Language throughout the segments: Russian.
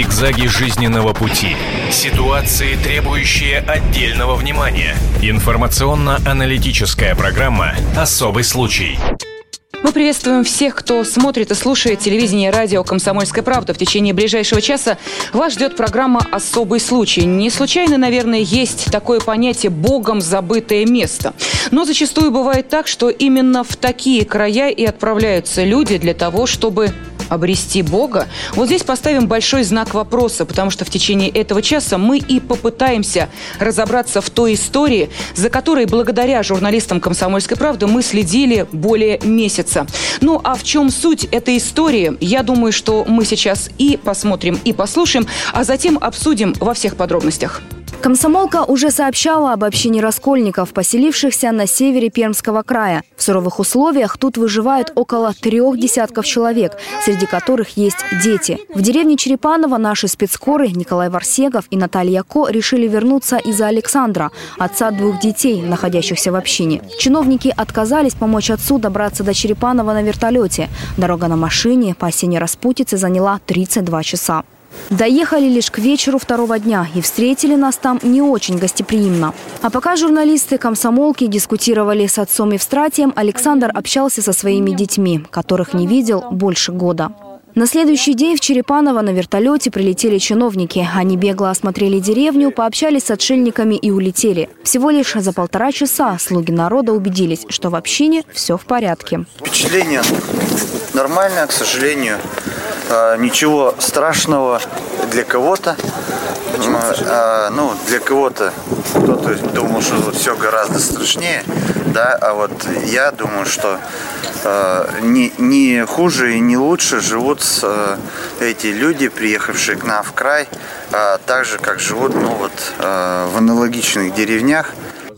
Зигзаги жизненного пути. Ситуации, требующие отдельного внимания. Информационно-аналитическая программа «Особый случай». Мы приветствуем всех, кто смотрит и слушает телевидение и радио «Комсомольская правда». В течение ближайшего часа вас ждет программа «Особый случай». Не случайно, наверное, есть такое понятие «богом забытое место». Но зачастую бывает так, что именно в такие края и отправляются люди для того, чтобы обрести Бога, вот здесь поставим большой знак вопроса, потому что в течение этого часа мы и попытаемся разобраться в той истории, за которой благодаря журналистам «Комсомольской правды» мы следили более месяца. Ну а в чем суть этой истории, я думаю, что мы сейчас и посмотрим, и послушаем, а затем обсудим во всех подробностях. Комсомолка уже сообщала об общине раскольников, поселившихся на севере Пермского края. В суровых условиях тут выживают около трех десятков человек, среди которых есть дети. В деревне Черепаново наши спецкоры Николай Варсегов и Наталья Ко решили вернуться из-за Александра, отца двух детей, находящихся в общине. Чиновники отказались помочь отцу добраться до Черепанова на вертолете. Дорога на машине по осенней распутице заняла 32 часа. Доехали лишь к вечеру второго дня и встретили нас там не очень гостеприимно. А пока журналисты комсомолки дискутировали с отцом Евстратием, Александр общался со своими детьми, которых не видел больше года. На следующий день в Черепаново на вертолете прилетели чиновники. Они бегло осмотрели деревню, пообщались с отшельниками и улетели. Всего лишь за полтора часа слуги народа убедились, что в общине все в порядке. Впечатление нормальное, к сожалению. А, ничего страшного для кого-то. А, ну, для кого-то кто-то думал, что вот все гораздо страшнее, да, а вот я думаю, что не, не хуже и не лучше живут эти люди, приехавшие к нам в край, так же, как живут ну, вот, в аналогичных деревнях.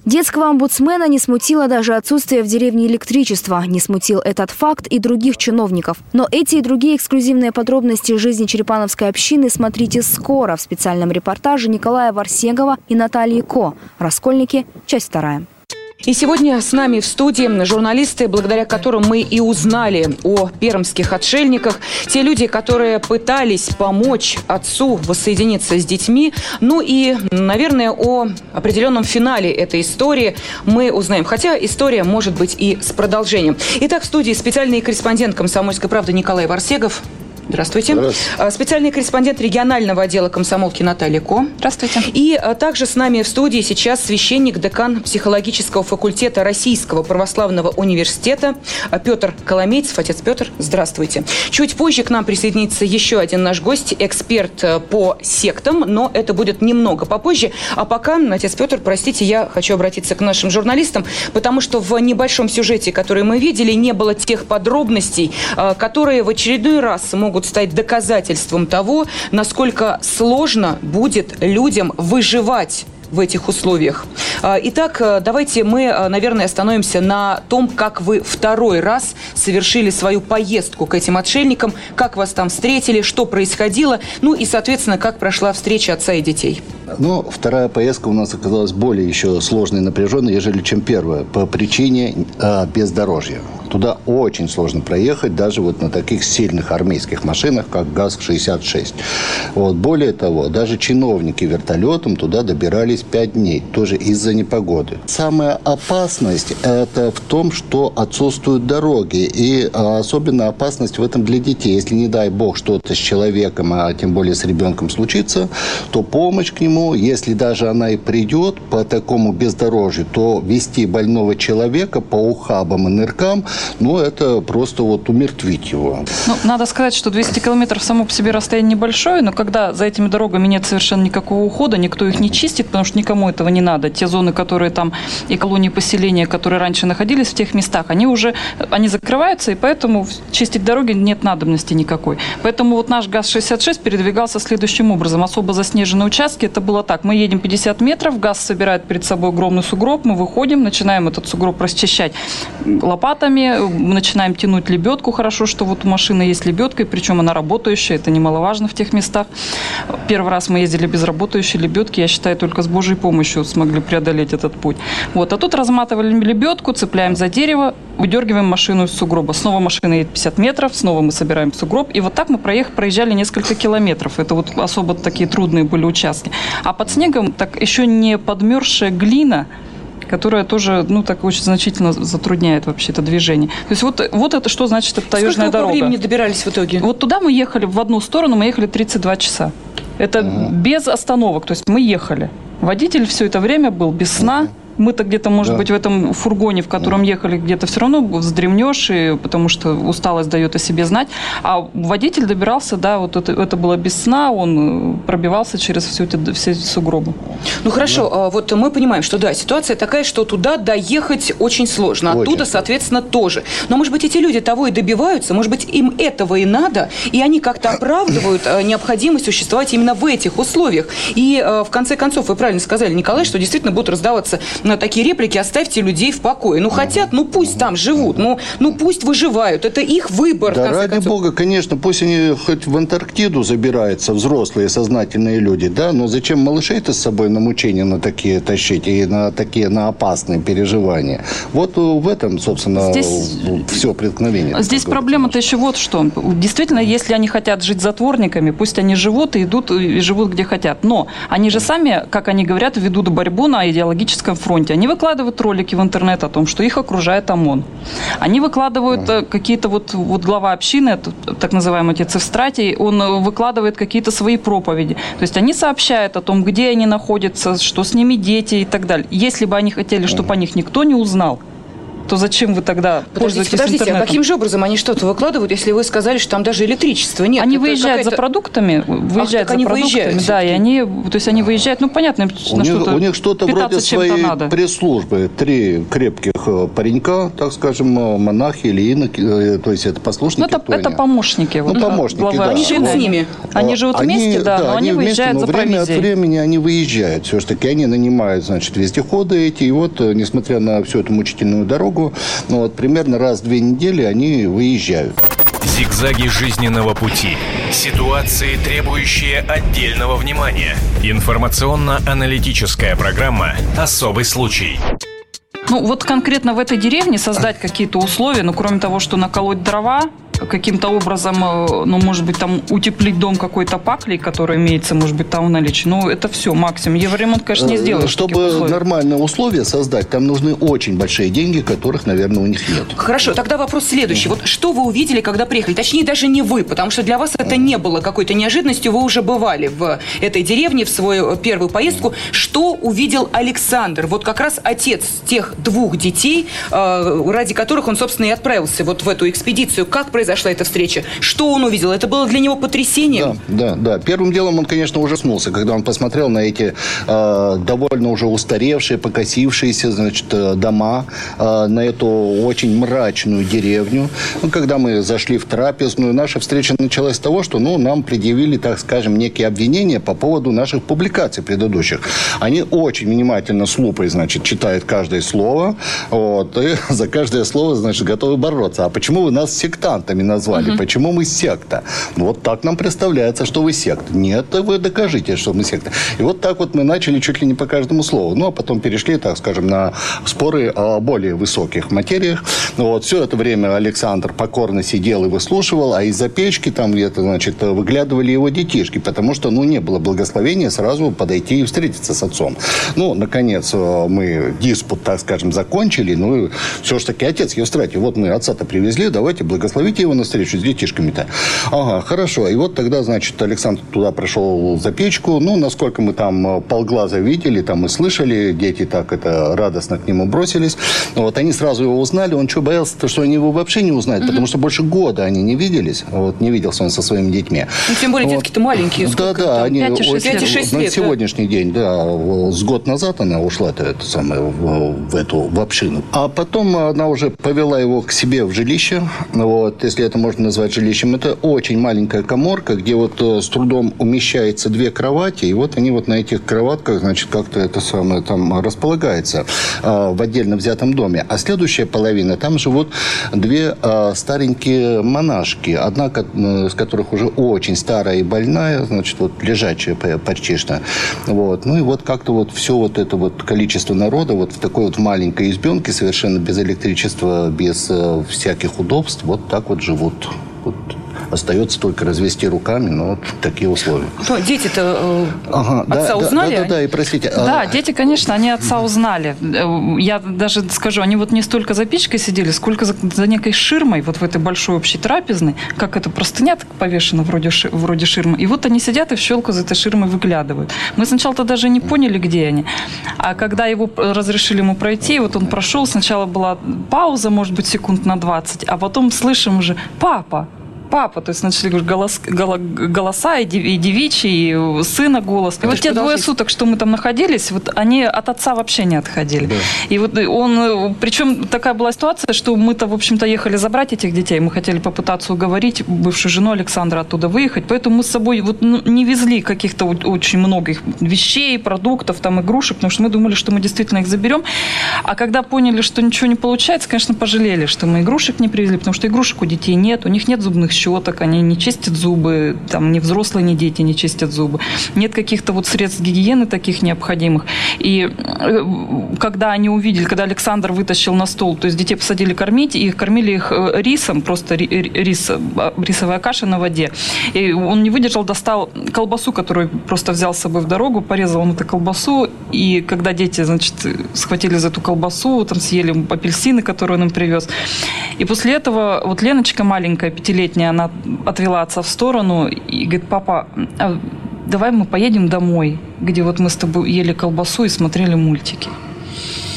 Детского омбудсмена не смутило даже отсутствие в деревне электричества. Не смутил этот факт и других чиновников. Но эти и другие эксклюзивные подробности жизни Черепановской общины смотрите скоро в специальном репортаже Николая Варсегова и Натальи Ко. «Раскольники», часть вторая. И сегодня с нами в студии журналисты, благодаря которым мы и узнали о пермских отшельниках. Те люди, которые пытались помочь отцу воссоединиться с детьми. Ну и, наверное, о определенном финале этой истории мы узнаем. Хотя история может быть и с продолжением. Итак, в студии специальный корреспондент «Комсомольской правды» Николай Варсегов. Здравствуйте. Здравствуйте. А, специальный корреспондент регионального отдела комсомолки Наталья Ко. Здравствуйте. И а, также с нами в студии сейчас священник, декан психологического факультета Российского православного университета а, Петр Коломейцев. Отец Петр, здравствуйте. Чуть позже к нам присоединится еще один наш гость, эксперт по сектам, но это будет немного попозже. А пока, отец Петр, простите, я хочу обратиться к нашим журналистам, потому что в небольшом сюжете, который мы видели, не было тех подробностей, которые в очередной раз могут могут стать доказательством того, насколько сложно будет людям выживать в этих условиях. А, итак, э, давайте мы, э, наверное, остановимся на том, как вы второй раз совершили свою поездку к этим отшельникам, как вас там встретили, что происходило, ну и, соответственно, как прошла встреча отца и детей. Ну, вторая поездка у нас оказалась более еще сложной и напряженной, ежели чем первая, по причине э, бездорожья. Туда очень сложно проехать, даже вот на таких сильных армейских машинах, как ГАЗ-66. Вот. Более того, даже чиновники вертолетом туда добирались 5 дней, тоже из-за непогоды. Самая опасность – это в том, что отсутствуют дороги. И а, особенно опасность в этом для детей. Если, не дай бог, что-то с человеком, а тем более с ребенком случится, то помощь к нему, если даже она и придет по такому бездорожью, то вести больного человека по ухабам и ныркам – ну, это просто вот умертвить его. Ну, надо сказать, что 200 километров само по себе расстояние небольшое, но когда за этими дорогами нет совершенно никакого ухода, никто их не чистит, потому что никому этого не надо. Те зоны, которые там и колонии поселения, которые раньше находились в тех местах, они уже, они закрываются, и поэтому чистить дороги нет надобности никакой. Поэтому вот наш ГАЗ-66 передвигался следующим образом. Особо заснеженные участки, это было так. Мы едем 50 метров, ГАЗ собирает перед собой огромный сугроб, мы выходим, начинаем этот сугроб расчищать лопатами, начинаем тянуть лебедку. Хорошо, что вот у машины есть лебедка, и причем она работающая, это немаловажно в тех местах. Первый раз мы ездили без работающей лебедки, я считаю, только с Божьей помощью смогли преодолеть этот путь. Вот, а тут разматывали лебедку, цепляем за дерево, выдергиваем машину из сугроба. Снова машина едет 50 метров, снова мы собираем сугроб. И вот так мы проехали, проезжали несколько километров. Это вот особо такие трудные были участки. А под снегом так еще не подмерзшая глина, которая тоже, ну, так очень значительно затрудняет вообще это движение. То есть вот, вот это что значит это таежная Сколько дорога. времени добирались в итоге? Вот туда мы ехали в одну сторону, мы ехали 32 часа. Это без остановок, то есть мы ехали. Водитель все это время был без сна. Мы-то где-то, может Да. быть, в этом фургоне, в котором ехали, где-то все равно вздремнешь, и, потому что усталость дает о себе знать. А водитель добирался, да, вот это, это было без сна, он э, пробивался через всю эти, все эти сугробы. Ну хорошо, а, вот мы понимаем, что да, ситуация такая, что туда доехать очень сложно, Очень оттуда, соответственно, тоже. Но, может быть, эти люди того и добиваются, может быть, им этого и надо, и они как-то оправдывают а, необходимость существовать именно в этих условиях. И, а, в конце концов, вы правильно сказали, Николай, что действительно будут раздаваться на такие реплики «оставьте людей в покое». Ну, хотят, ну, пусть там живут, ну, ну пусть выживают, это их выбор, Да ради концов. бога, конечно, пусть они хоть в Антарктиду забираются, взрослые, сознательные люди, да, но зачем малышей-то с собой на мучения на такие тащить и на такие, на опасные переживания? Вот э, в этом, собственно, Здесь- все преткновение. Здесь проблема-то еще вот что. Действительно, если они хотят жить затворниками, пусть они живут и идут и живут где хотят. Но они же сами, как они говорят, ведут борьбу на идеологическом фронте. Они выкладывают ролики в интернет о том, что их окружает ОМОН. Они выкладывают э, какие-то вот, вот глава общины, так называемый отец Евстратий, он э, выкладывает какие-то свои проповеди. То есть они сообщают о том, где они находятся, что с ними дети и так далее. Если бы они хотели, чтобы о них никто не узнал, то зачем вы тогда Подождите, пользуетесь подождите, а интернетом? каким же образом они что-то выкладывают, если вы сказали, что там даже электричества нет? Они выезжают за продуктами, выезжают так за они продуктами, выезжают да, и они, то есть они выезжают, ну понятно, У на них, что-то у них что-то вроде своей надо. пресс-службы. Три крепких э, паренька, так скажем, э, монахи или иноки, э, то есть это послушники. Ну, это, это помощники. Ну, вот, помощники, главы да. Они живут с ними. Они А, живут они- вместе, да, но они вместе, выезжают но за время провизией. от времени они выезжают. Все-таки они нанимают, значит, вездеходы эти. И вот, несмотря на всю эту мучительную дорогу, ну, вот примерно раз в две недели они выезжают. Зигзаги жизненного пути. Ситуации, требующие отдельного внимания. Информационно-аналитическая программа «Особый случай». Ну, вот конкретно в этой деревне создать какие-то условия, ну, кроме того, что наколоть дрова, каким-то образом, э, ну, может быть, там утеплить дом какой-то паклей, который имеется, может быть, там в наличии. Ну, это все, максимум. Евроремонт, конечно, не Э, сделаешь. Чтобы нормальные условия создать, там нужны очень большие деньги, которых, наверное, у них нет. Хорошо, тогда вопрос следующий. Вот что вы увидели, когда приехали? Точнее, даже не вы, потому что для вас это не было какой-то неожиданностью. Вы уже бывали в этой деревне в свою первую поездку. Что увидел Александр? Вот как раз отец тех двух детей, э, ради которых он, собственно, и отправился вот в эту экспедицию. Как произошла эта встреча? Что он увидел? Это было для него потрясением? Да, да, да. Первым делом он, конечно, ужаснулся, когда он посмотрел на эти э, довольно уже устаревшие, покосившиеся, значит, э, дома, э, на эту очень мрачную деревню. Ну, когда мы зашли в трапезную, наша встреча началась с того, что, ну, нам предъявили, так скажем, некие обвинения по поводу наших публикаций предыдущих. Они очень внимательно с лупой, значит, читают каждое слово, вот, и за каждое слово, значит, готовы бороться. А почему вы нас сектантами назвали? Почему мы секта? Ну, вот так нам представляется, что вы секта. Нет, вы докажите, что мы секта. И вот так вот мы начали чуть ли не по каждому слову. Ну, а потом перешли, так скажем, на споры о более высоких материях. Ну, вот, все это время Александр покорно сидел и выслушивал, а из-за печки там где-то, значит, выглядывали его детишки, потому что, ну, не было благословения сразу подойти и встретиться с отцом. Ну, наконец, э, мы диспут, так скажем, закончили. Ну, все ж таки, отец Евстратий, вот мы отца-то привезли, давайте благословите его на встречу с детишками-то. Ага, хорошо. И вот тогда, значит, Александр туда пришел за печку. Ну, насколько мы там э, полглаза видели, там мы слышали, дети так это радостно к нему бросились. Вот они сразу его узнали. Он что, боялся, что они его вообще не узнают? Потому что больше года они не виделись. Вот не виделся он со своими детьми. Ну, тем более Вот. детки-то маленькие. Да, да, они Пять и шесть очень- лет. И на да. сегодняшний день, да, с год назад она ушла это, это самое, в, в эту в общину. А потом она уже повела его к себе в жилище, вот, и если это можно назвать жилищем, это очень маленькая коморка, где вот э, с трудом умещается две кровати, и вот они вот на этих кроватках, значит, как-то это самое там располагается э, в отдельно взятом доме. А следующая половина, там живут две э, старенькие монашки, одна из которых уже очень старая и больная, значит, вот лежачая почти что. Вот. Ну и вот как-то вот все вот это вот количество народа вот в такой вот маленькой избенке, совершенно без электричества, без э, всяких удобств, вот так вот живут. Вот Остается только развести руками, но вот такие условия. Но дети-то э, ага, отца да, узнали? Да, да, да, и простите. А да, а... дети, конечно, они отца узнали. Э, я даже скажу, они вот не столько за печкой сидели, сколько за, за некой ширмой, вот в этой большой общей трапезной, как это простыня повешена вроде, ши, вроде ширмы. И вот они сидят и в щелку за этой ширмой выглядывают. Мы сначала-то даже не поняли, где они. А когда его разрешили ему пройти, вот он прошел, сначала была пауза, может быть, секунд на 20, а потом слышим уже «папа», папа. То есть начали голос, голоса и, и девичьи, и сына голос. И вот те двое суток, что мы там находились, вот они от отца вообще не отходили. Да. И вот он, причем такая была ситуация, что мы-то, в общем-то, ехали забрать этих детей. Мы хотели попытаться уговорить бывшую жену Александра оттуда выехать. Поэтому мы с собой вот ну, не везли каких-то очень многих вещей, продуктов, там, игрушек, потому что мы думали, что мы действительно их заберем. А когда поняли, что ничего не получается, конечно, пожалели, что мы игрушек не привезли, потому что игрушек у детей нет, у них нет зубных щеток, они не чистят зубы, там ни взрослые, ни дети не чистят зубы. Нет каких-то вот средств гигиены таких необходимых. И э, когда они увидели, когда Александр вытащил на стол, то есть детей посадили кормить, и кормили их э, рисом, просто рис, а, рисовая каша на воде. И он не выдержал, достал колбасу, которую просто взял с собой в дорогу, порезал он эту колбасу, и когда дети, значит, схватили за эту колбасу, там съели апельсины, которые он им привез. И после этого вот Леночка маленькая, пятилетняя, она отвела отца в сторону и говорит, папа, а давай мы поедем домой, где вот мы с тобой ели колбасу и смотрели мультики.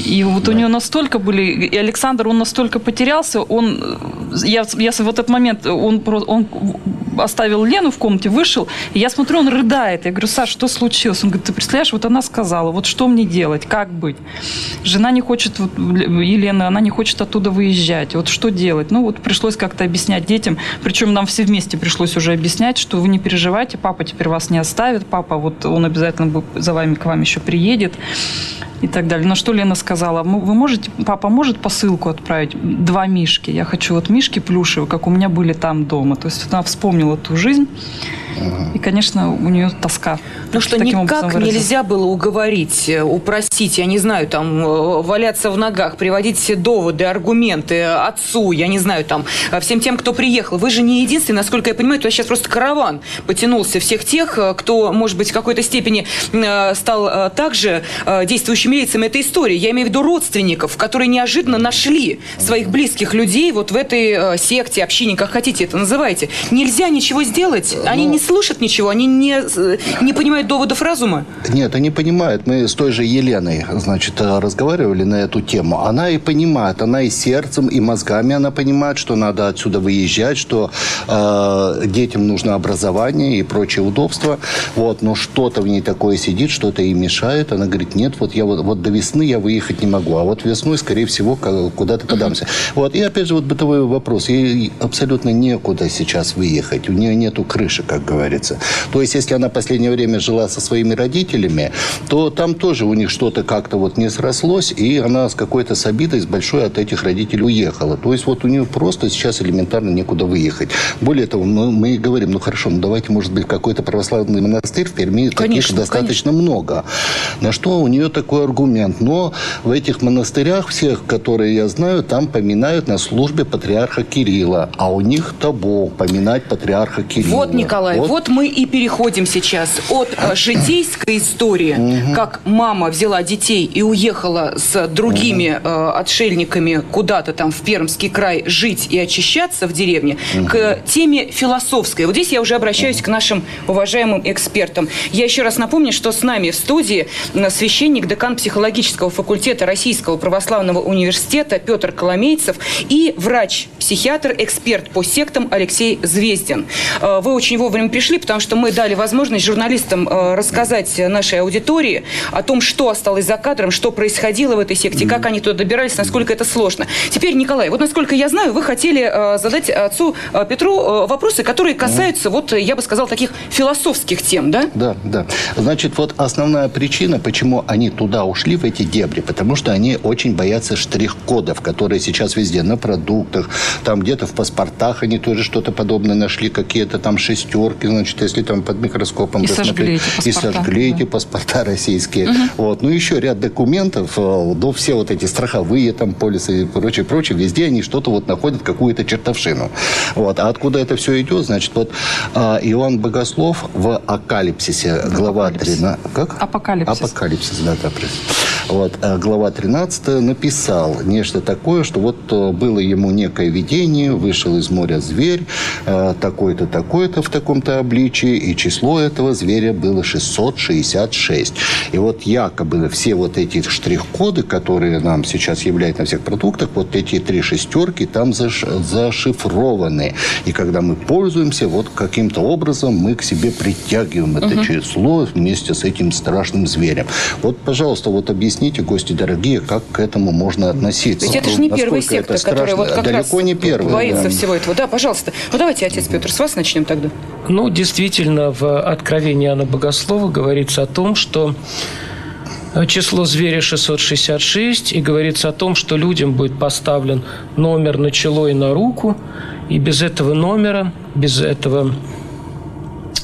И вот да. у нее настолько были, и Александр, он настолько потерялся, он, я, я в этот момент, он, он оставил Лену в комнате, вышел, и я смотрю, он рыдает. Я говорю, Саш, что случилось? Он говорит, ты представляешь, вот она сказала, вот что мне делать, как быть? Жена не хочет, Елена, она не хочет оттуда выезжать, вот что делать? Ну вот пришлось как-то объяснять детям, причем нам все вместе пришлось уже объяснять, что вы не переживайте, папа теперь вас не оставит, папа вот он обязательно за вами к вам еще приедет и так далее. На что Лена сказала, вы можете, папа может посылку отправить? Два мишки. Я хочу вот мишки плюшевые, как у меня были там дома. То есть она вспомнила ту жизнь. И, конечно, у нее тоска. Ну что, никак нельзя было уговорить, э, упросить, я не знаю, там, э, валяться в ногах, приводить все доводы, аргументы отцу, я не знаю, там, э, всем тем, кто приехал. Вы же не единственный, насколько я понимаю, то сейчас просто караван потянулся всех тех, кто, может быть, в какой-то степени стал также действующими лицами этой истории. Я имею в виду родственников, которые неожиданно нашли своих близких людей вот в этой секте, общине, как хотите это называйте. Нельзя ничего сделать. Они не слышат ничего, они не, не понимают доводов разума? Нет, они понимают. Мы с той же Еленой, значит, разговаривали на эту тему. Она и понимает, она и сердцем, и мозгами она понимает, что надо отсюда выезжать, что э, детям нужно образование и прочие удобства. Вот, но что-то в ней такое сидит, что-то ей мешает. Она говорит, нет, вот я вот, вот до весны я выехать не могу, а вот весной, скорее всего, куда-то подамся. Вот, и опять же, вот бытовой вопрос. Ей абсолютно некуда сейчас выехать. У нее нету крыши, как говорится говорится. То есть, если она последнее время жила со своими родителями, то там тоже у них что-то как-то вот не срослось, и она с какой-то с обидой, с большой от этих родителей уехала. То есть, вот у нее просто сейчас элементарно некуда выехать. Более того, мы, мы говорим, ну хорошо, ну давайте, может быть, какой-то православный монастырь в Перми, конечно, таких достаточно конечно. много. На что у нее такой аргумент. Но в этих монастырях, всех, которые я знаю, там поминают на службе патриарха Кирилла, а у них табу поминать патриарха Кирилла. Вот, Николай, вот, вот мы и переходим сейчас от э, житейской истории, как мама взяла детей и уехала с другими э, отшельниками куда-то там в Пермский край жить и очищаться в деревне, к теме философской. Вот здесь я уже обращаюсь к нашим уважаемым экспертам. Я еще раз напомню, что с нами в студии священник, декан психологического факультета Российского православного университета Петр Коломейцев и врач-психиатр, эксперт по сектам Алексей Звездин. Э, вы очень вовремя вовремя пришли, потому что мы дали возможность журналистам э, рассказать нашей аудитории о том, что осталось за кадром, что происходило в этой секте, как они туда добирались, насколько это сложно. Теперь, Николай, вот насколько я знаю, вы хотели э, задать отцу э, Петру вопросы, которые касаются, вот, я бы сказал, таких философских тем, да? Да, да. Значит, вот основная причина, почему они туда ушли, в эти дебри, потому что они очень боятся штрих-кодов, которые сейчас везде, на продуктах, там где-то в паспортах они тоже что-то подобное нашли, какие-то там шестерки, значит, если там под микроскопом и сожгли эти паспорта. И сожгли да. эти паспорта российские. Угу. Вот. Ну, еще ряд документов, э, ну, все вот эти страховые там полисы и прочее, прочее, везде они что-то вот находят, какую-то чертовшину. Вот. А откуда это все идет? Значит, вот а, Иоанн Богослов в Акалипсисе, глава 13... Как? Апокалипсис. Апокалипсис, да, да, вот, э, глава 13 написал нечто такое, что вот э, было ему некое видение, вышел из моря зверь, э, такой-то, такой-то в таком-то обличии, и число этого зверя было 666. И вот якобы все вот эти штрих-коды, которые нам сейчас являются на всех продуктах, вот эти три шестерки там заш зашифрованы. И когда мы пользуемся, вот каким-то образом мы к себе притягиваем это угу. число вместе с этим страшным зверем. Вот, пожалуйста, вот объясните гости дорогие, как к этому можно относиться. Ведь это же не первая секта, которая вот как Далеко раз не первая, боится да. всего этого. Да, пожалуйста. Ну, давайте, отец Петр, с вас начнем тогда. Ну, действительно, в Откровении Иоанна Богослова говорится о том, что число зверя 666, и говорится о том, что людям будет поставлен номер на чело и на руку, и без этого номера, без этого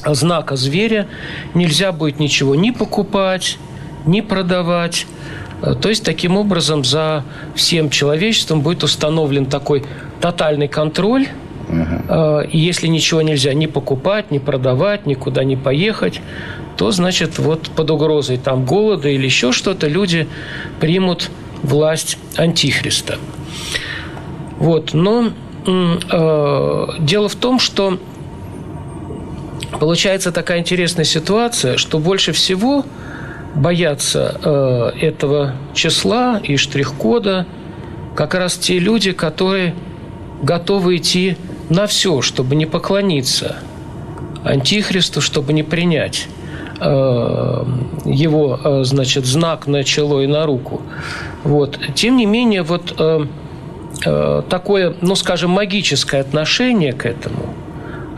знака зверя нельзя будет ничего ни покупать, ни продавать, Э, то есть, таким образом, за всем человечеством будет установлен такой тотальный контроль. Угу. Если ничего нельзя ни покупать, ни продавать, никуда не поехать, то, значит, вот под угрозой там голода или еще что-то люди примут власть Антихриста. Вот. Но э, дело в том, что получается такая интересная ситуация, что больше всего боятся э, этого числа и штрих-кода как раз те люди, которые готовы идти на все, чтобы не поклониться Антихристу, чтобы не принять э, его, э, значит, знак на чело и на руку. Вот. Тем не менее, вот э, такое, ну, скажем, магическое отношение к этому,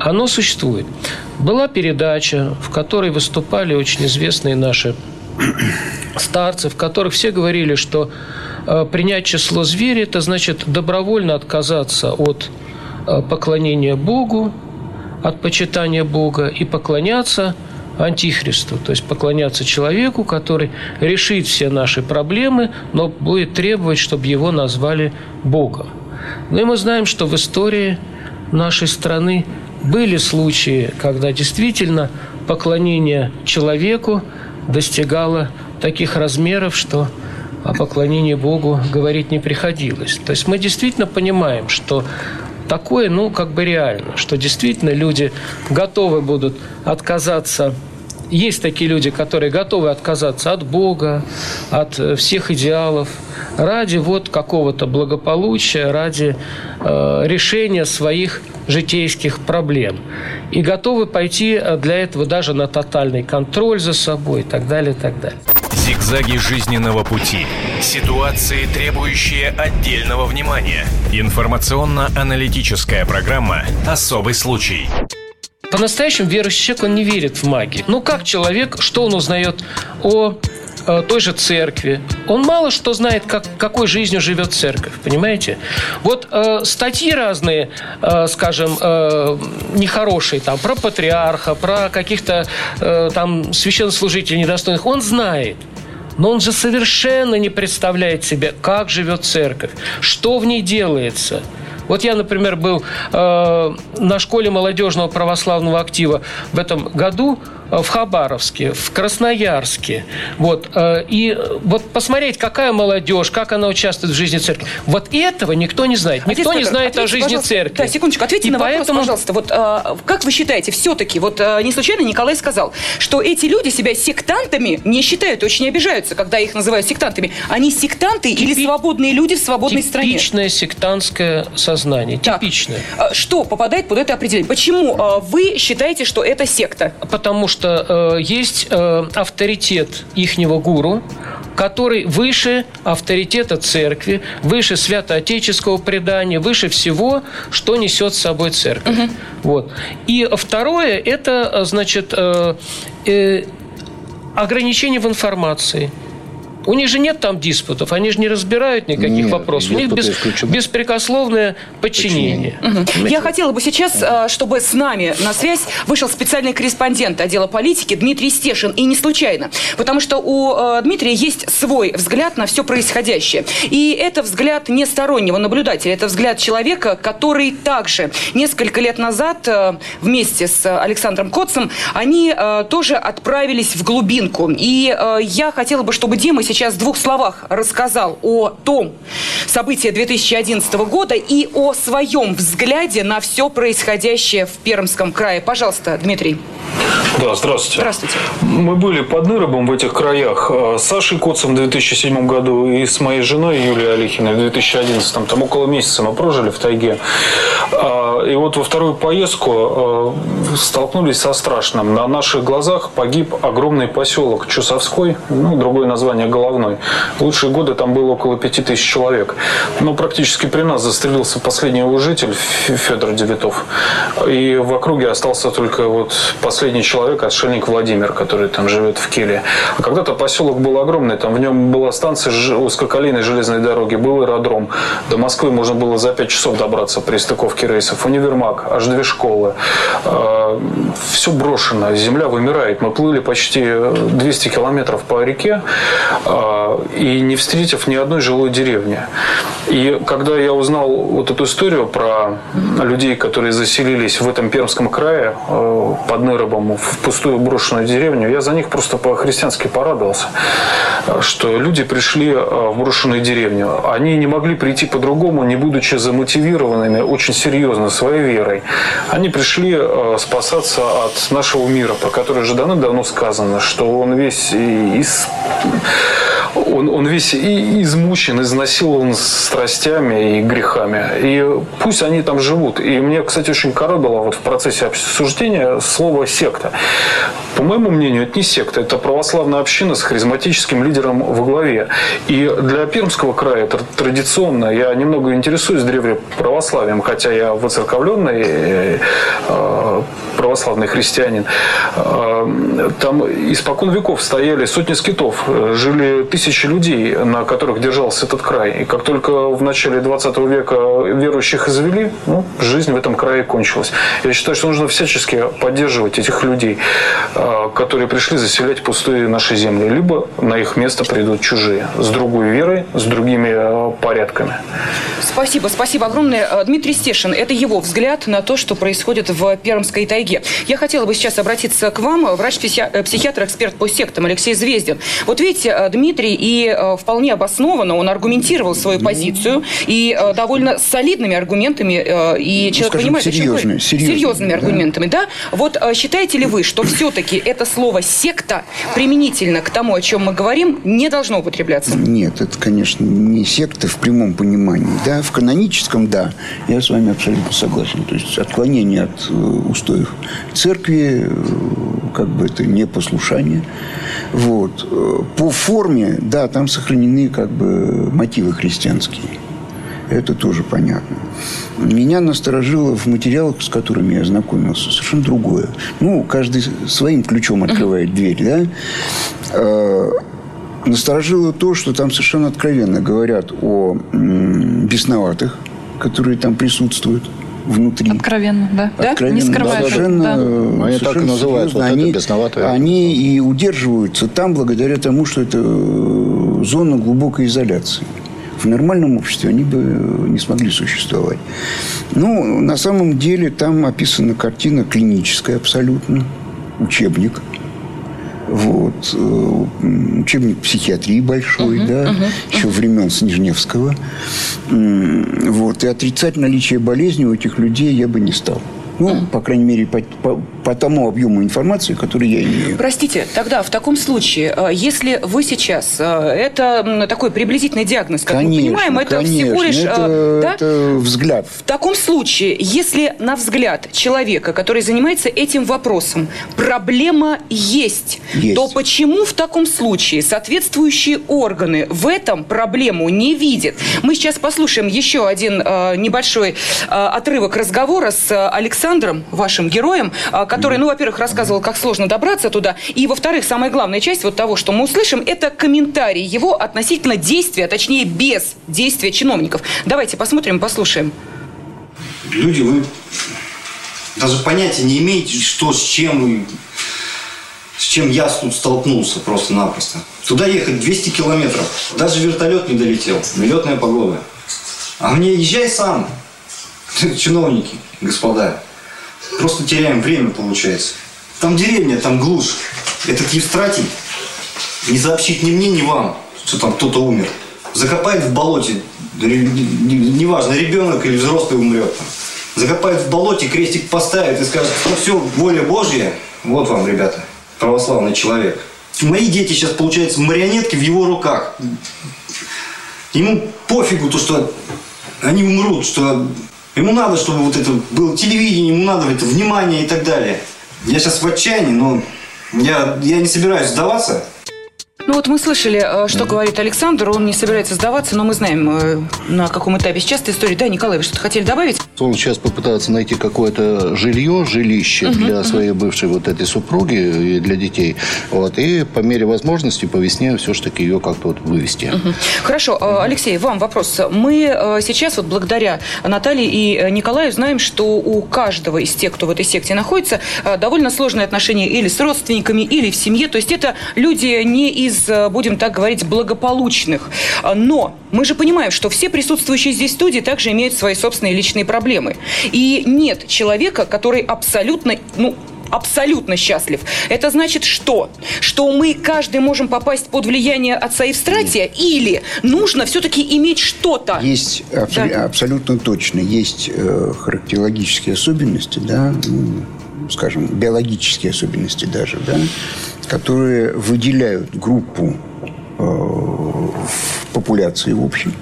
оно существует. Была передача, в которой выступали очень известные наши старцев, которых все говорили, что принять число зверя – это значит добровольно отказаться от поклонения Богу, от почитания Бога и поклоняться Антихристу, то есть поклоняться человеку, который решит все наши проблемы, но будет требовать, чтобы его назвали Богом. Ну и мы знаем, что в истории нашей страны были случаи, когда действительно поклонение человеку – достигала таких размеров, что о поклонении Богу говорить не приходилось. То есть мы действительно понимаем, что такое, ну, как бы реально, что действительно люди готовы будут отказаться есть такие люди, которые готовы отказаться от Бога, от э, всех идеалов ради вот какого-то благополучия, ради э, решения своих житейских проблем. И готовы пойти э, для этого даже на тотальный контроль за собой и так далее, и так далее. Зигзаги жизненного пути. Ситуации, требующие отдельного внимания. Информационно-аналитическая программа «Особый случай». По-настоящему верующий человек, он не верит в магию. Ну, как человек, что он узнает о э, той же церкви. Он мало что знает, как, какой жизнью живет церковь, понимаете? Вот э, статьи разные, э, скажем, э, нехорошие, там, про патриарха, про каких-то э, там священнослужителей недостойных, он знает. Но он же совершенно не представляет себе, как живет церковь, что в ней делается – вот я, например, был э, на школе молодежного православного актива в этом году. В Хабаровске, в Красноярске. Вот. И вот посмотреть, какая молодежь, как она участвует в жизни церкви. Вот этого никто не знает. Никто Отец не знает о жизни церкви. Да, секундочку, ответьте и на поэтому... вопрос, пожалуйста. Вот как вы считаете, все-таки, вот не случайно Николай сказал, что эти люди себя сектантами не считают, очень обижаются, когда их называют сектантами. Они сектанты Типи... или свободные люди в свободной Типичное стране? Типичное сектантское сознание. Так. Типичное. Что попадает под это определение? Почему вы считаете, что это секта? Потому что э, есть э, авторитет ихнего гуру, который выше авторитета церкви, выше святоотеческого предания, выше всего, что несет с собой церковь. Угу. Вот. И второе – это, значит, э, э, ограничение в информации – у них же нет там диспутов, они же не разбирают никаких нет, вопросов. У них без, беспрекословное подчинение. Угу. Я хотела бы сейчас, э, чтобы с нами на связь вышел специальный корреспондент отдела политики Дмитрий Стешин. И не случайно. Потому что у э, Дмитрия есть свой взгляд на все происходящее. И это взгляд не стороннего наблюдателя. Это взгляд человека, который также несколько лет назад э, вместе с Александром Котцем, они тоже отправились в глубинку. И я хотела бы, чтобы Дима сейчас сейчас в двух словах рассказал о том событии 2011 года и о своем взгляде на все происходящее в Пермском крае. Пожалуйста, Дмитрий. Да, здравствуйте. Здравствуйте. Мы были под Ныробом в этих краях с Сашей Коцем в 2007 году и с моей женой Юлией Олехиной в 2011. Там около месяца мы прожили в тайге. А, и вот во вторую поездку а, столкнулись со страшным. На наших глазах погиб огромный поселок Чусовской, ну, другое название Головной. В лучшие годы там было около пяти тысяч человек. Но практически при нас застрелился последний его житель Федор Девитов. И в округе остался только вот последний человек, отшельник Владимир, который там живет в Келе. А когда-то поселок был огромный, там в нем была станция узкоколейной железной дороги, был аэродром. До Москвы можно было за пять часов добраться при стыковке рейсов. Универмаг, аж две школы. А, Все брошено, земля вымирает. Мы плыли почти 200 километров по реке а, и не встретив ни одной жилой деревни. И когда я узнал вот эту историю про людей, которые заселились в этом Пермском крае а, под Нырабом в пустую брошенную деревню, я за них просто по-христиански порадовался, что люди пришли в брошенную деревню. Они не могли прийти по-другому, не будучи замотивированными очень серьезно своей верой. Они пришли спасаться от нашего мира, про который уже давно-давно сказано, что он весь из он, он весь и измучен, изнасилован страстями и грехами. И пусть они там живут. И мне, кстати, очень коробило вот в процессе обсуждения слово «секта». По моему мнению, это не секта, это православная община с харизматическим лидером во главе. И для Пермского края это традиционно. Я немного интересуюсь древнеправославием, хотя я воцерковленный э, э, православный христианин. Э, там испокон веков стояли сотни скитов, жили тысячи людей, на которых держался этот край. И как только в начале 20 века верующих извели, ну, жизнь в этом крае кончилась. Я считаю, что нужно всячески поддерживать этих людей. А, которые пришли заселять пустые наши земли, либо на их место придут чужие, с другой верой, с другими а, порядками. Спасибо, спасибо огромное. А, Дмитрий Стешин, это его взгляд на то, что происходит в Пермской тайге. Я хотела бы сейчас обратиться к вам, врач-психиатр, э, эксперт по сектам Алексей Звездин. Вот видите, Дмитрий, и вполне обоснованно он аргументировал свою позицию, и довольно солидными аргументами, и человек ну, понимает, серьезные, чем серьезными, серьезными да. аргументами, да? Вот считаете ли вы, что все-таки это слово «секта» применительно к тому, о чем мы говорим, не должно употребляться? Нет, это, конечно, не секта в прямом понимании. Да, в каноническом – да, я с вами абсолютно согласен. То есть отклонение от э, устоев церкви, э, как бы это непослушание. Вот. Э, по форме, да, там сохранены как бы мотивы христианские. Это тоже понятно. Меня насторожило в материалах, с которыми я ознакомился, совершенно другое. Ну, каждый своим ключом открывает дверь, да? А, насторожило то, что там совершенно откровенно говорят о бесноватых, которые там присутствуют внутри. Откровенно, да? Откровенно, да? Не скрывают. Совершенно, да. Они так и называют. Вот они, это они и удерживаются там благодаря тому, что это зона глубокой изоляции в нормальном обществе они бы не смогли существовать. Ну, на самом деле там описана картина клиническая абсолютно, учебник вот э, учебник психиатрии большой, uh-huh, да, uh-huh, еще uh-huh. времен Снежневского. Вот, и отрицать наличие болезни у этих людей я бы не стал. Ну, по крайней мере, по, по, по тому объему информации, который я имею. Простите, тогда в таком случае, э, если вы сейчас, э, это такой приблизительный диагноз, как конечно, мы понимаем, это конечно, всего лишь... Это, э, да? это взгляд. В таком случае, если на взгляд человека, который занимается этим вопросом, проблема есть, есть. то почему в таком случае соответствующие органы в этом проблему не видят? Мы сейчас послушаем еще один небольшой отрывок разговора с Александром Александром, вашим героем, а, который, ну, во-первых, рассказывал, как сложно добраться туда, и, во-вторых, самая главная часть вот того, что мы услышим, это комментарий его относительно действия, точнее, без действия чиновников. Давайте посмотрим, послушаем. Люди, вы даже понятия не имеете, что с чем с чем я тут столкнулся просто-напросто. Туда ехать 200 километров. Даже вертолет не долетел. Нелетная погода. А мне езжай сам. Чиновники, господа. Просто теряем время, получается. Там деревня, там глушь. Этот Евстратий не сообщит ни мне, ни вам, что там кто-то умер. Закопает в болоте, неважно, ребенок или взрослый умрет. Закопает в болоте, крестик поставит и скажет, что все, воля Божья. Вот вам, ребята, православный человек. Мои дети сейчас, получается, марионетки в его руках. Ему пофигу то, что они умрут, что Ему надо, чтобы вот это было телевидение, ему надо это внимание и так далее. Я сейчас в отчаянии, но я, я не собираюсь сдаваться. Ну вот мы слышали, э, что говорит Александр, он не собирается сдаваться, но мы знаем, э, на каком этапе сейчас эта история. Да, Николай, вы что-то хотели добавить? Он сейчас попытается найти какое-то жилье, жилище угу, для угу. своей бывшей вот этой супруги и для детей. Вот, и по мере возможности по весне все-таки ее как-то вот вывести. Угу. Хорошо. Угу. Алексей, вам вопрос. Мы сейчас вот благодаря Наталье и Николаю знаем, что у каждого из тех, кто в этой секте находится, довольно сложные отношения или с родственниками, или в семье. То есть это люди не из из, э, будем так говорить, благополучных. Но мы же понимаем, что все присутствующие здесь студии также имеют свои собственные личные проблемы. И нет человека, который абсолютно, ну, абсолютно счастлив. Это значит что? Что мы каждый можем попасть под влияние отца Евстратия или нужно все-таки иметь что-то? Есть абсол- да. абсолютно точно. Есть э, характерологические особенности, да, ну, скажем, биологические особенности даже, да, которые выделяют группу э, в популяции в общем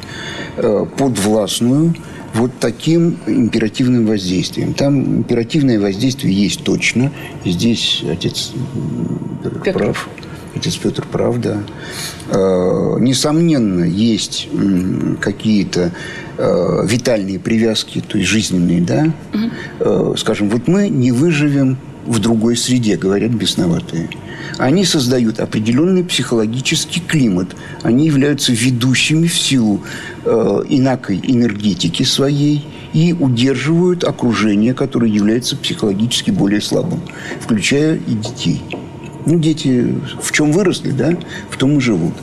э, подвластную вот таким императивным воздействием. Там императивное воздействие есть точно. Здесь отец Петр. прав. Отец Петр прав, да. Э, несомненно, есть какие-то э, витальные привязки, то есть жизненные, да. Угу. Скажем, вот мы не выживем в другой среде, говорят бесноватые. Они создают определенный психологический климат. Они являются ведущими в силу э, инакой энергетики своей и удерживают окружение, которое является психологически более слабым, включая и детей. Ну, дети в чем выросли, да, в том и живут.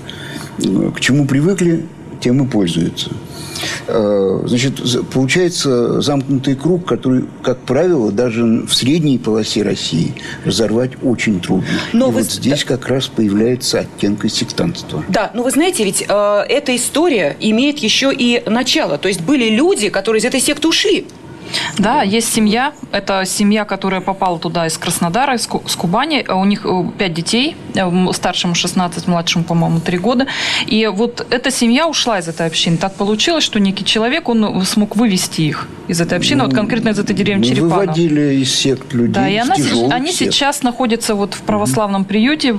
К чему привыкли, тем и пользуются. Э, значит, получается замкнутый круг, который, как правило, даже в средней полосе России разорвать очень трудно. Но И вы... вот здесь как раз появляется оттенка сектантства. Да, но вы знаете, ведь э, эта история имеет еще и начало. То есть были люди, которые из этой секты ушли. Да, есть семья. Это семья, которая попала туда из Краснодара, из Кубани. У них э, пять детей. Э, старшему 16, младшему, по-моему, 3 года. И вот эта семья ушла из этой общины. Так получилось, что некий человек, он смог вывести их из этой общины, ну, вот конкретно из этой деревни ну, Черепаново. Выводили из сект людей. Да, и она, они сект. сейчас находятся вот в православном приюте,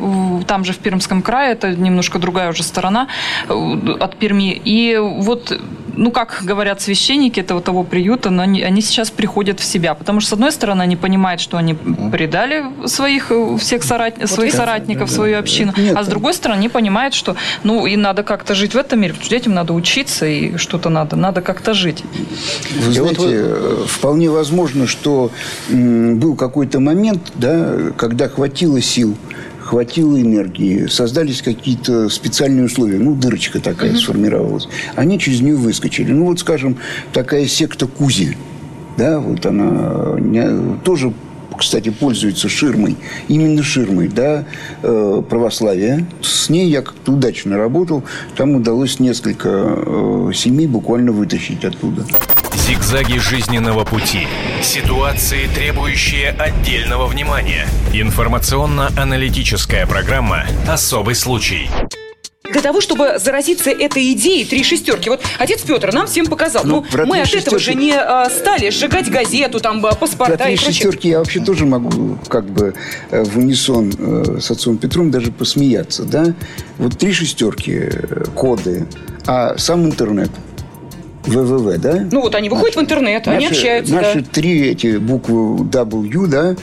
там же в Пермском крае, это немножко другая уже сторона э, от Перми. И вот ну, как говорят священники этого того приюта, но они, они сейчас приходят в себя. Потому что, с одной стороны, они понимают, что они предали своих, э, всех сорат... вот своих соратников, да, свою общину. Нет, а с другой стороны, они понимают, что, ну, и надо как-то жить в этом мире. Потому что детям надо учиться, и что-то надо. Надо как-то жить. Вы знаете, э, вполне возможно, что был какой-то момент, да, когда хватило сил хватило энергии, создались какие-то специальные условия, ну, дырочка такая угу. сформировалась. Они через нее выскочили. Ну, вот, скажем, такая секта Кузи, да, вот она тоже кстати, пользуется ширмой, именно ширмой, да, э, православия. С ней я как-то удачно работал. Там удалось несколько э, семей буквально вытащить оттуда. Зигзаги жизненного пути. Ситуации, требующие отдельного внимания. Информационно-аналитическая программа «Особый случай». Для того, чтобы заразиться этой идеей три шестерки. Вот отец Петр нам всем показал. Ну, про мы от этого шестерки- же не а, стали сжигать газету, там, а, Про паспорта три и прочее. шестерки я вообще тоже могу как бы э, в унисон э, с отцом Петром даже посмеяться, да? Вот три шестерки, э, коды, а сам интернет, ВВВ, да? Ну вот они выходят в интернет, они Наши- общаются. Наши да. три эти буквы W, да,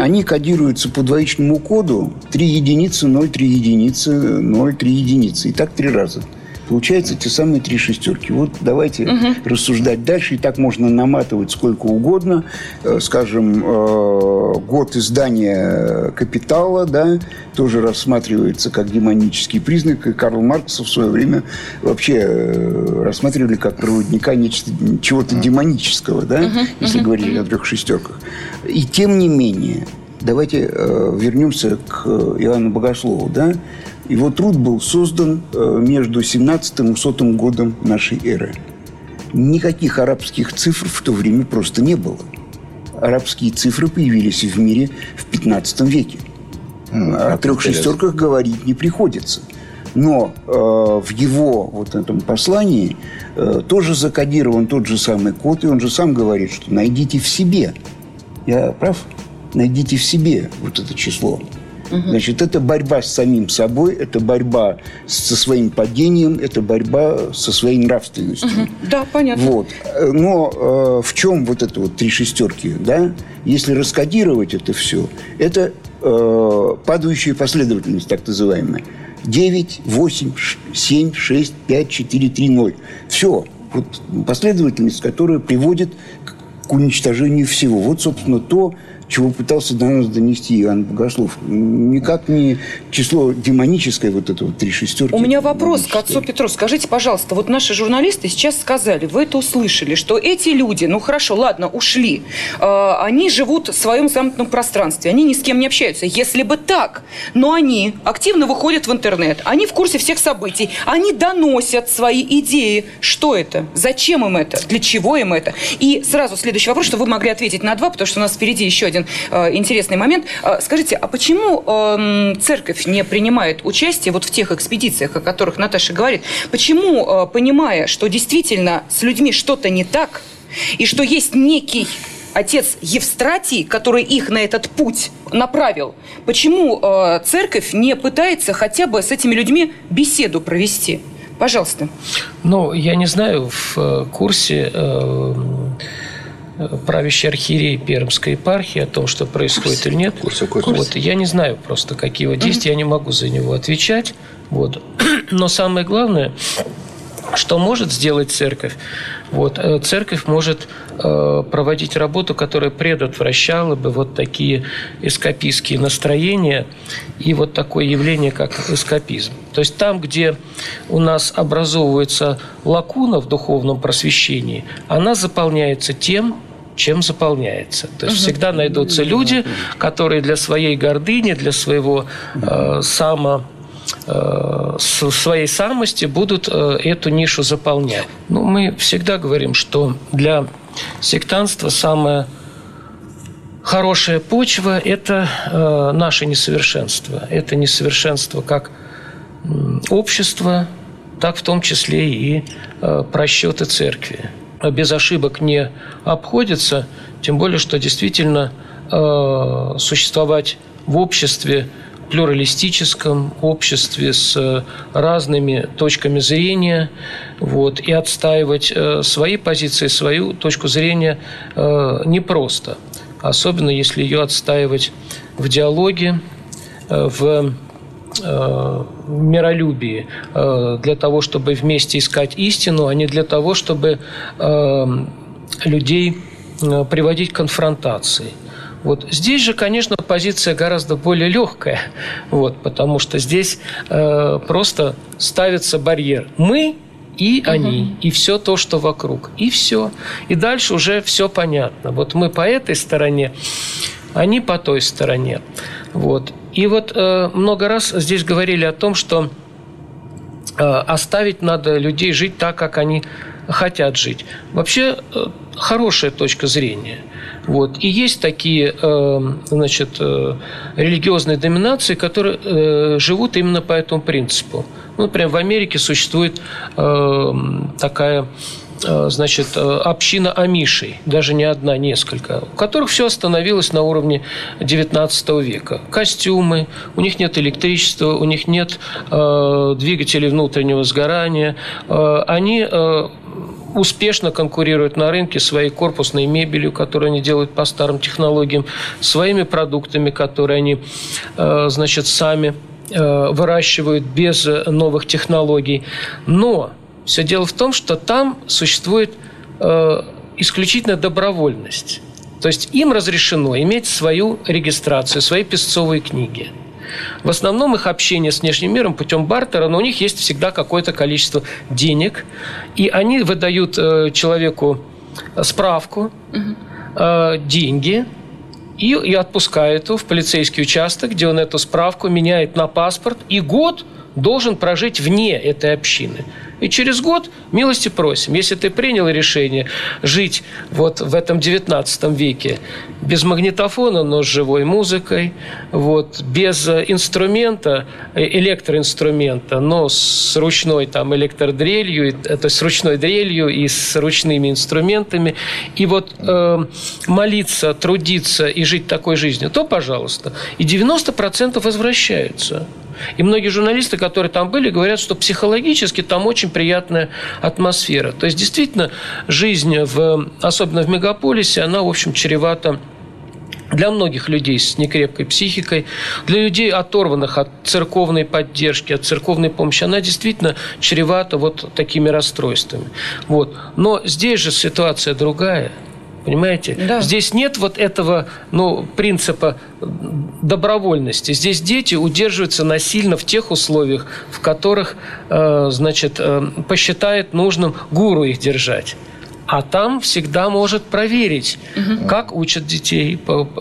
они кодируются по двоичному коду 3 единицы, 0, 3 единицы, 0, 3 единицы. И так три раза. Получается те самые три шестерки. Вот давайте рассуждать дальше. И так можно наматывать сколько угодно. Э, Скажем, э, год издания «Капитала», да, тоже рассматривается как демонический признак. И Карл Маркса в свое время вообще э, рассматривали как проводника нечто, чего-то демонического, да, если говорить о трех шестерках. И тем не менее, давайте вернемся к Иоанну Богослову, да. Его труд был создан э, между 17 и 100 годом нашей эры. Никаких арабских цифр в то время просто не было. Арабские цифры появились в мире в 15 веке. О трех шестерках говорить не приходится. Но э, в его вот этом послании э, тоже закодирован тот же самый код, и он же сам говорит, что найдите в себе. Я прав? Найдите в себе вот это число. Значит, это борьба с самим собой, это борьба со своим падением, это борьба со своей нравственностью. Да, понятно. Вот. Э, Но э, в чем вот это вот три шестерки, да? Если раскодировать это все, это э, падающая последовательность, так называемая. 9, 8, 7, 6, 5, 4, 3, 0. Все. Вот последовательность, которая приводит к уничтожению всего. Вот, собственно, то, чего пытался до нас донести Иоанн Богослов. Никак не число демоническое, вот это вот три шестерки. У меня вопрос к отцу Петру. Скажите, пожалуйста, вот наши журналисты сейчас сказали, вы это услышали, что эти люди, ну хорошо, ладно, ушли, э, они живут в своем замкнутом пространстве, они ни с кем не общаются. Если бы так, но они активно выходят в интернет, они в курсе всех событий, они доносят свои идеи. Что это? Зачем им это? Для чего им это? И сразу следующий вопрос, что вы могли ответить на два, потому что у нас впереди еще один э, интересный момент. Э, скажите, а почему эм, церковь не принимает участие вот в тех экспедициях, о которых Наташа говорит? Почему, э, понимая, что действительно с людьми что-то не так, и что есть некий отец Евстратий, который их на этот путь направил, почему э, церковь не пытается хотя бы с этими людьми беседу провести? Пожалуйста. Ну, я не знаю, в э, курсе э, правящей архиерей Пермской епархии о том, что происходит или нет. Курсе, курсе. Вот, я не знаю просто, какие его действия, я не могу за него отвечать. Вот. Но самое главное, что может сделать церковь? Вот, э, церковь может э, проводить работу, которая предотвращала бы вот такие эскапистские настроения и вот такое явление, как эскапизм. То есть там, где у нас образовывается лакуна в духовном просвещении, она заполняется тем, чем заполняется. То есть всегда найдутся люди, которые для своей гордыни, для своего э, само э, с- своей самости будут э, эту нишу заполнять. Ну, мы всегда говорим, что для сектанства самое хорошая почва – это э, наше несовершенство. Это несовершенство как общества, так в том числе и э, просчеты церкви. А Без ошибок не обходится, тем более, что действительно э, существовать в обществе плюралистическом обществе с э, разными точками зрения, вот, и отстаивать э, свои позиции, свою точку зрения э, непросто. Особенно если ее отстаивать в диалоге, в миролюбии, для того, чтобы вместе искать истину, а не для того, чтобы людей приводить к конфронтации. Вот здесь же, конечно, позиция гораздо более легкая, вот, потому что здесь э, просто ставится барьер. Мы и они, и все то, что вокруг, и все. И дальше уже все понятно. Вот мы по этой стороне, они по той стороне. Вот. И вот э, много раз здесь говорили о том, что э, оставить надо людей жить так, как они хотят жить. Вообще э, хорошая точка зрения. Вот. И есть такие э, значит, э, религиозные доминации, которые э, живут именно по этому принципу. Ну, например, в Америке существует такая значит, община амишей, даже не одна, несколько, у которых все остановилось на уровне 19 века. Костюмы, у них нет электричества, у них нет э, двигателей внутреннего сгорания. Э, они э, успешно конкурируют на рынке своей корпусной мебелью, которую они делают по старым технологиям, своими продуктами, которые они, э, значит, сами э, выращивают без новых технологий. Но все дело в том, что там существует э, исключительно добровольность. То есть им разрешено иметь свою регистрацию, свои песцовые книги – в основном их общение с внешним миром путем бартера, но у них есть всегда какое-то количество денег, и они выдают э, человеку справку, э, деньги, и, и отпускают его в полицейский участок, где он эту справку меняет на паспорт, и год должен прожить вне этой общины. И через год милости просим. Если ты принял решение жить вот в этом 19 веке без магнитофона, но с живой музыкой, вот, без инструмента, э, электроинструмента, но с ручной там электродрелью, э, то есть с ручной дрелью и с ручными инструментами, и вот э, молиться, трудиться и жить такой жизнью, то пожалуйста. И 90% возвращаются. И многие журналисты, которые там были, говорят, что психологически там очень приятная атмосфера. То есть, действительно, жизнь, в, особенно в мегаполисе, она, в общем, чревата для многих людей с некрепкой психикой, для людей, оторванных от церковной поддержки, от церковной помощи, она действительно чревата вот такими расстройствами. Вот. Но здесь же ситуация другая – Понимаете? Да. Здесь нет вот этого ну, принципа добровольности. Здесь дети удерживаются насильно в тех условиях, в которых, э, значит, э, посчитает нужным гуру их держать а там всегда может проверить, угу. как учат детей,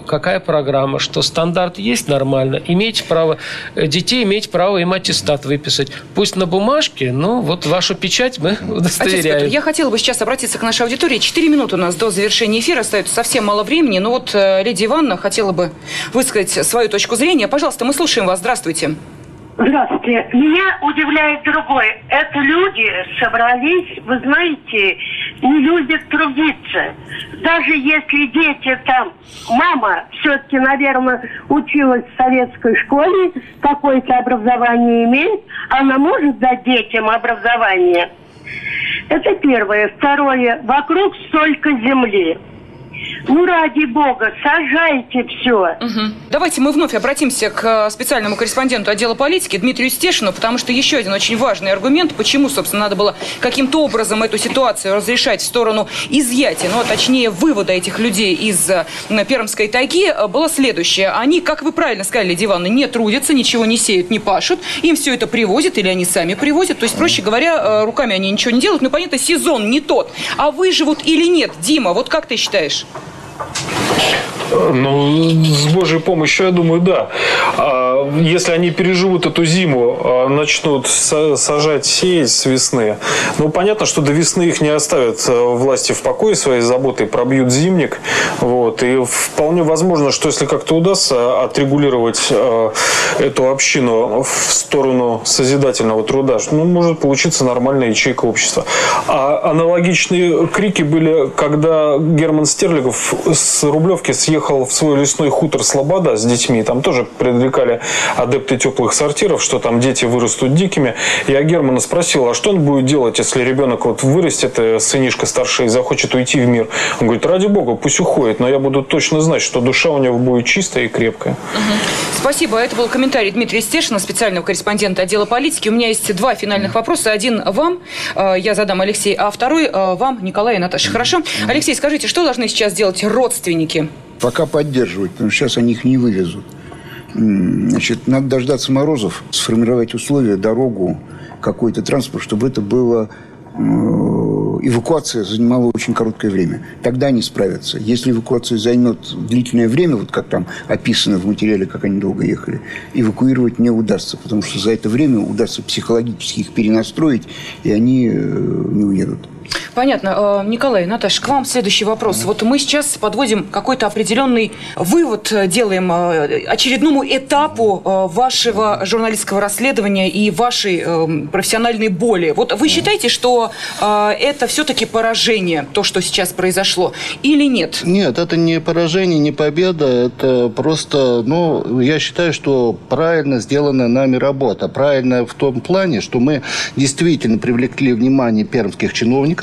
какая программа, что стандарт есть нормально. Имеете право, э, детей имеете право им аттестат выписать. Пусть на бумажке, но вот вашу печать мы удостоверяем. Отец Петр, я хотела бы сейчас обратиться к нашей аудитории. Четыре минуты у нас до завершения эфира, остается совсем мало времени. Но вот э, Лидия Ивановна хотела бы высказать свою точку зрения. Пожалуйста, мы слушаем вас. Здравствуйте. Здравствуйте. Меня удивляет другое. Это люди собрались, вы знаете, не любят трудиться. Даже если дети там, мама все-таки, наверное, училась в советской школе, какое-то образование имеет, она может дать детям образование. Это первое. Второе. Вокруг столько земли. Ну, ради бога, сажайте все. Угу. Давайте мы вновь обратимся к э, специальному корреспонденту отдела политики Дмитрию Стешину, потому что еще один очень важный аргумент, почему, собственно, надо было каким-то образом эту ситуацию разрешать в сторону изъятия, ну, а точнее, вывода этих людей из э, Пермской тайги, э, было следующее. Они, как вы правильно сказали, Диваны, не трудятся, ничего не сеют, не пашут, им все это привозят или они сами привозят. То есть, проще говоря, руками они ничего не делают. Ну, понятно, сезон не тот. А выживут или нет? Дима, вот как ты считаешь? Ну, с Божьей помощью, я думаю, да. А если они переживут эту зиму, а начнут сажать, сеять с весны, ну, понятно, что до весны их не оставят э, власти в покое своей заботой, пробьют зимник. Вот. И вполне возможно, что если как-то удастся отрегулировать эту общину в сторону созидательного труда, ну, может получиться нормальная ячейка общества. А аналогичные крики были, когда Герман Стерлигов с Рублевки съехал в свой лесной хутор Слобода с детьми. Там тоже предрекали адепты теплых сортиров, что там дети вырастут дикими. Я Германа спросил, а что он будет делать, если ребенок вот вырастет, э, сынишка старший, и захочет уйти в мир? Он говорит, ради бога, пусть уходит, но я буду точно знать, что душа у него будет чистая и крепкая. Угу. Спасибо. Это был комментарий Дмитрия Стешина, специального корреспондента отдела политики. У меня есть два финальных вопроса. Один вам, э, я задам Алексей, а второй э, вам, Николай и Наташа. Хорошо? Алексей, скажите, что должны сейчас делать родственники? Пока поддерживать, потому что сейчас они их не вывезут. Значит, надо дождаться морозов, сформировать условия, дорогу, какой-то транспорт, чтобы это было э, эвакуация занимала очень короткое время. Тогда они справятся. Если эвакуация займет длительное время, вот как там описано в материале, как они долго ехали, эвакуировать не удастся, потому что за это время удастся психологически их перенастроить, и они э, не уедут. Понятно. Э, Николай, Наташа, к вам следующий вопрос. Вот мы сейчас подводим какой-то определенный вывод, э, делаем э, очередному этапу вашего журналистского расследования и вашей профессиональной боли. Вот вы считаете, что это все-таки поражение, то, что сейчас произошло, или нет? Нет, это не поражение, не победа, это просто, ну, я считаю, что правильно сделана нами работа. Правильно в том плане, что мы действительно привлекли внимание пермских чиновников,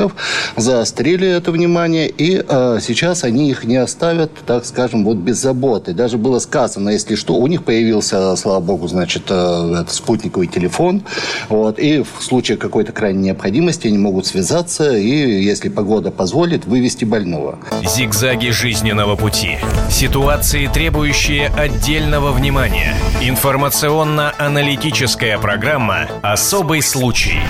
заострили это внимание, и э, сейчас они их не оставят, так скажем, вот без заботы. Даже было сказано, если что, у них появился, слава богу, значит, э, спутниковый телефон, вот, и в случае какой-то крайней необходимости они могут связаться и, если погода позволит, вывести больного. Зигзаги жизненного пути. Ситуации, требующие отдельного внимания. Информационно-аналитическая программа «Особый случай».